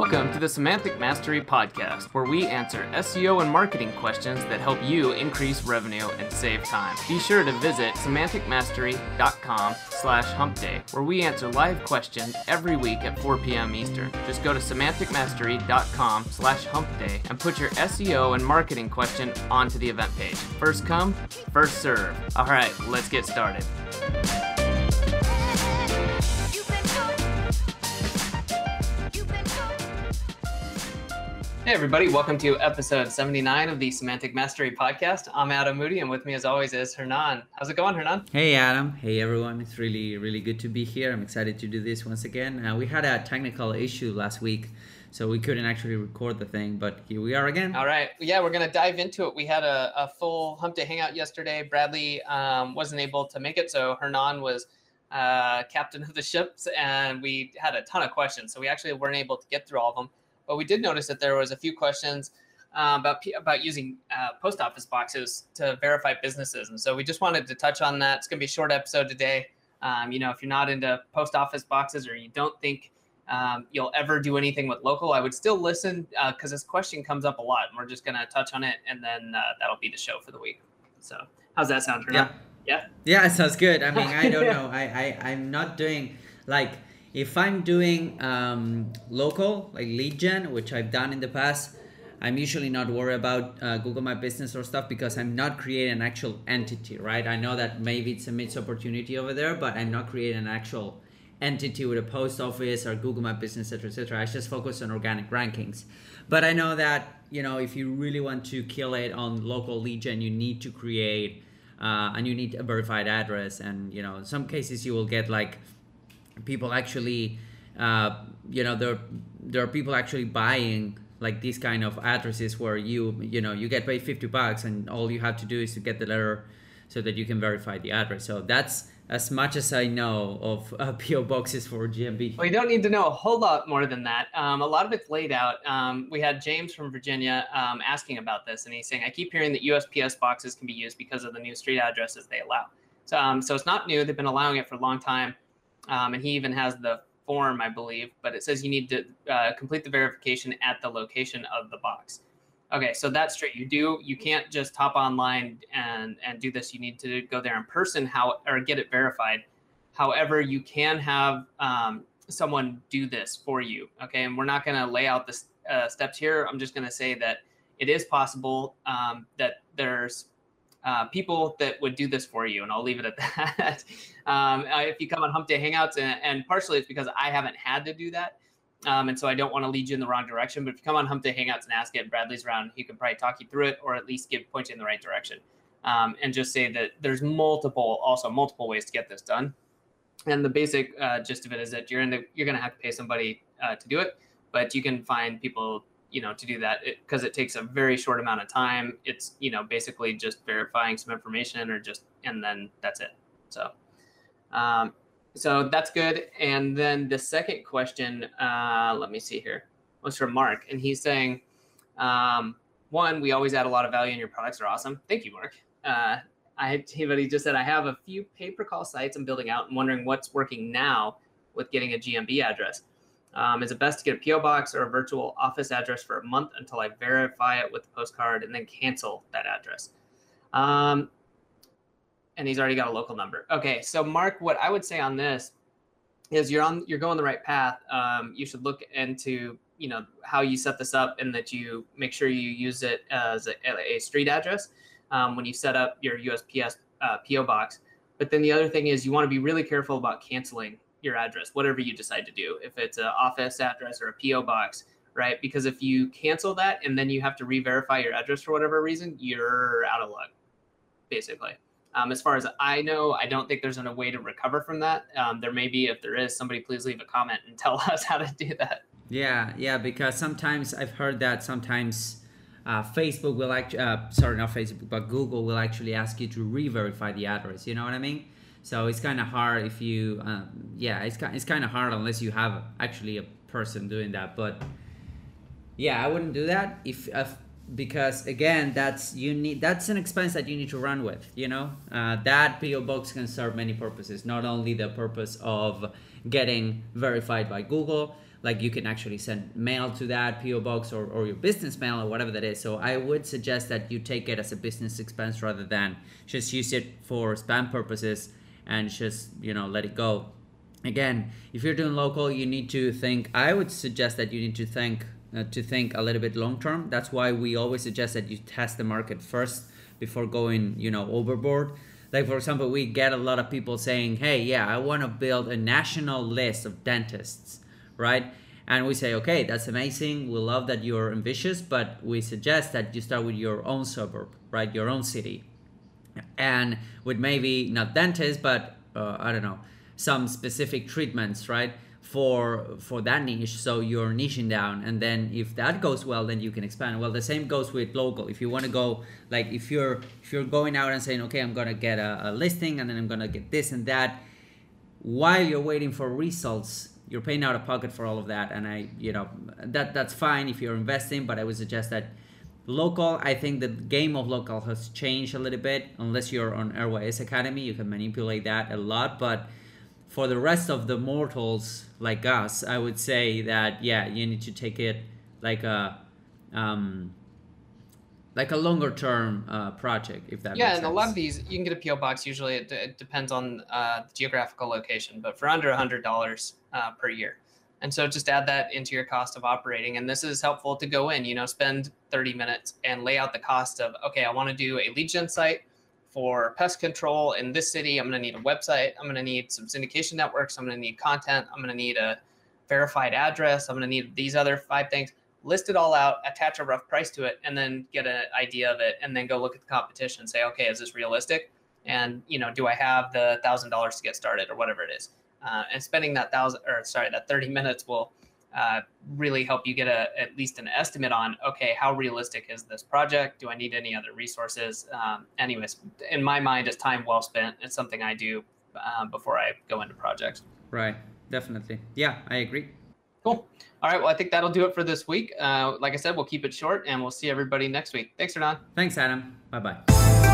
Welcome to the Semantic Mastery Podcast, where we answer SEO and marketing questions that help you increase revenue and save time. Be sure to visit semanticmastery.com slash humpday, where we answer live questions every week at 4 p.m. Eastern. Just go to semanticmastery.com slash humpday and put your SEO and marketing question onto the event page. First come, first serve. All right, let's get started. Hey, everybody, welcome to episode 79 of the Semantic Mastery Podcast. I'm Adam Moody, and with me, as always, is Hernan. How's it going, Hernan? Hey, Adam. Hey, everyone. It's really, really good to be here. I'm excited to do this once again. Uh, we had a technical issue last week, so we couldn't actually record the thing, but here we are again. All right. Yeah, we're going to dive into it. We had a, a, full Hump Day hangout yesterday. Bradley um, wasn't able to make it, so Hernan was uh, captain of the ships, and we had a ton of questions, so we actually weren't able to get through all of them but we did notice that there was a few questions uh, about about using uh, post office boxes to verify businesses, and so we just wanted to touch on that. It's going to be a short episode today. Um, you know, if you're not into post office boxes or you don't think um, you'll ever do anything with local, I would still listen because uh, this question comes up a lot, and we're just going to touch on it, and then uh, that'll be the show for the week. So, how's that sound? Yeah, yeah, yeah. It sounds good. I mean, I don't know. I, I I'm not doing like if I'm doing um, local, like lead gen, which I've done in the past, I'm usually not worried about uh, Google My Business or stuff because I'm not creating an actual entity, right? I know that maybe it's a missed opportunity over there, but I'm not creating an actual entity with a post office or Google My Business, etc., etc. I just focus on organic rankings. But I know that you know if you really want to kill it on local lead gen, you need to create uh, and you need a verified address, and you know in some cases you will get like people actually uh, you know there there are people actually buying like these kind of addresses where you you know you get paid 50 bucks and all you have to do is to get the letter so that you can verify the address so that's as much as I know of uh, PO boxes for GMB. Well, you don't need to know a whole lot more than that. Um, a lot of it's laid out. Um, we had James from Virginia um, asking about this, and he's saying, "I keep hearing that USPS boxes can be used because of the new street addresses they allow." So, um, so it's not new. They've been allowing it for a long time. Um, and he even has the form, I believe, but it says you need to uh, complete the verification at the location of the box. Okay, so that's straight. You do you can't just hop online and and do this. You need to go there in person, how or get it verified. However, you can have um, someone do this for you. Okay, and we're not going to lay out the uh, steps here. I'm just going to say that it is possible um, that there's uh, people that would do this for you, and I'll leave it at that. um, if you come on Hump Day Hangouts, and, and, partially it's because I haven't had to do that, um, and so I don't want to lead you in the wrong direction. But if you come on Hump Day Hangouts and ask it, Bradley's around, he can probably talk you through it, or at least give point you in the right direction, um, and just say that there's multiple, also multiple ways to get this done. And the basic uh, gist of it is that you're in the, you're going to have to pay somebody uh, to do it, but you can find people you know to do that because it, it, takes a very short amount of time. It's you know basically just verifying some information or just and then that's it. So um, so that's good. And then the second question uh, let me see here was from mark and he's saying um, one we always add a lot of value in your products are awesome. Thank you mark. Uh, I, but he just said, I have a few pay per call sites I'm building out and wondering what's working now with getting a GMB address. Um, is it best to get a PO box or a virtual office address for a month until I verify it with the postcard and then cancel that address? Um, and he's already got a local number. Okay, so Mark, what I would say on this is you're on you're going the right path. Um, you should look into you know how you set this up and that you make sure you use it as a, a street address um, when you set up your USPS uh, PO box. But then the other thing is you want to be really careful about canceling your address, whatever you decide to do, if it's an office address or a PO box, right? Because if you cancel that and then you have to re-verify your address for whatever reason, you're out of luck, basically. Um, as far as I know, I don't think there's a way to recover from that. Um, there may be. If there is, somebody please leave a comment and tell us how to do that. Yeah, yeah, because sometimes I've heard that sometimes uh, Facebook will actually, uh, sorry, not Facebook, but Google will actually ask you to re-verify the address. You know what I mean? So it's kind of hard if you, um, yeah, it's it's kind of hard unless you have actually a person doing that. But yeah, I wouldn't do that if, if because again, that's you need that's an expense that you need to run with. You know, uh, that PO box can serve many purposes, not only the purpose of getting verified by Google, like you can actually send mail to that PO box or, or your business mail or whatever that is. So I would suggest that you take it as a business expense rather than just use it for spam purposes and just you know let it go. Again, if you're doing local, you need to think. I would suggest that you need to think uh, to think a little bit long term. That's why we always suggest that you test the market first before going you know overboard like for example we get a lot of people saying hey yeah i want to build a national list of dentists right and we say okay that's amazing we love that you're ambitious but we suggest that you start with your own suburb right your own city and with maybe not dentists but uh, i don't know some specific treatments right for for that niche. So you're niching down and then if that goes well then you can expand. Well the same goes with local. If you want to go like if you're if you're going out and saying okay i'm gonna get a, a listing and then i'm gonna get this and that while you're waiting for results you're paying out of pocket for all of that. And i you know that that's fine if you're investing but i would suggest that local. I think the game of local has changed a little bit. Unless you're on airways academy you can manipulate that a lot. But for the rest of the mortals like us, I would say that yeah, you need to take it like a um, like a longer term uh, project if that yeah and sense. a lot of these you can get a po box. Usually it, it depends on uh, the geographical location. But for under a hundred dollars uh, per year and so just add that into your cost of operating and this is helpful to go in you know spend 30 minutes and lay out the cost of okay i want to do a lead gen site for pest control in this city, I'm going to need a website. I'm going to need some syndication networks. I'm going to need content. I'm going to need a verified address. I'm going to need these other five things. List it all out, attach a rough price to it, and then get an idea of it, and then go look at the competition and say, okay, is this realistic? And you know, do I have the thousand dollars to get started, or whatever it is? Uh, and spending that thousand, or sorry, that thirty minutes will uh, really help you get a at least an estimate on okay how realistic is this project? Do i need any other resources? Um, anyways in my mind it's time well spent. It's something i do um, before i go into projects. Right. Definitely. Yeah i agree. Cool. All right. Well i think that'll do it for this week. Uh, like i said we'll keep it short and we'll see everybody next week. Thanks Hernan. thanks adam. Bye bye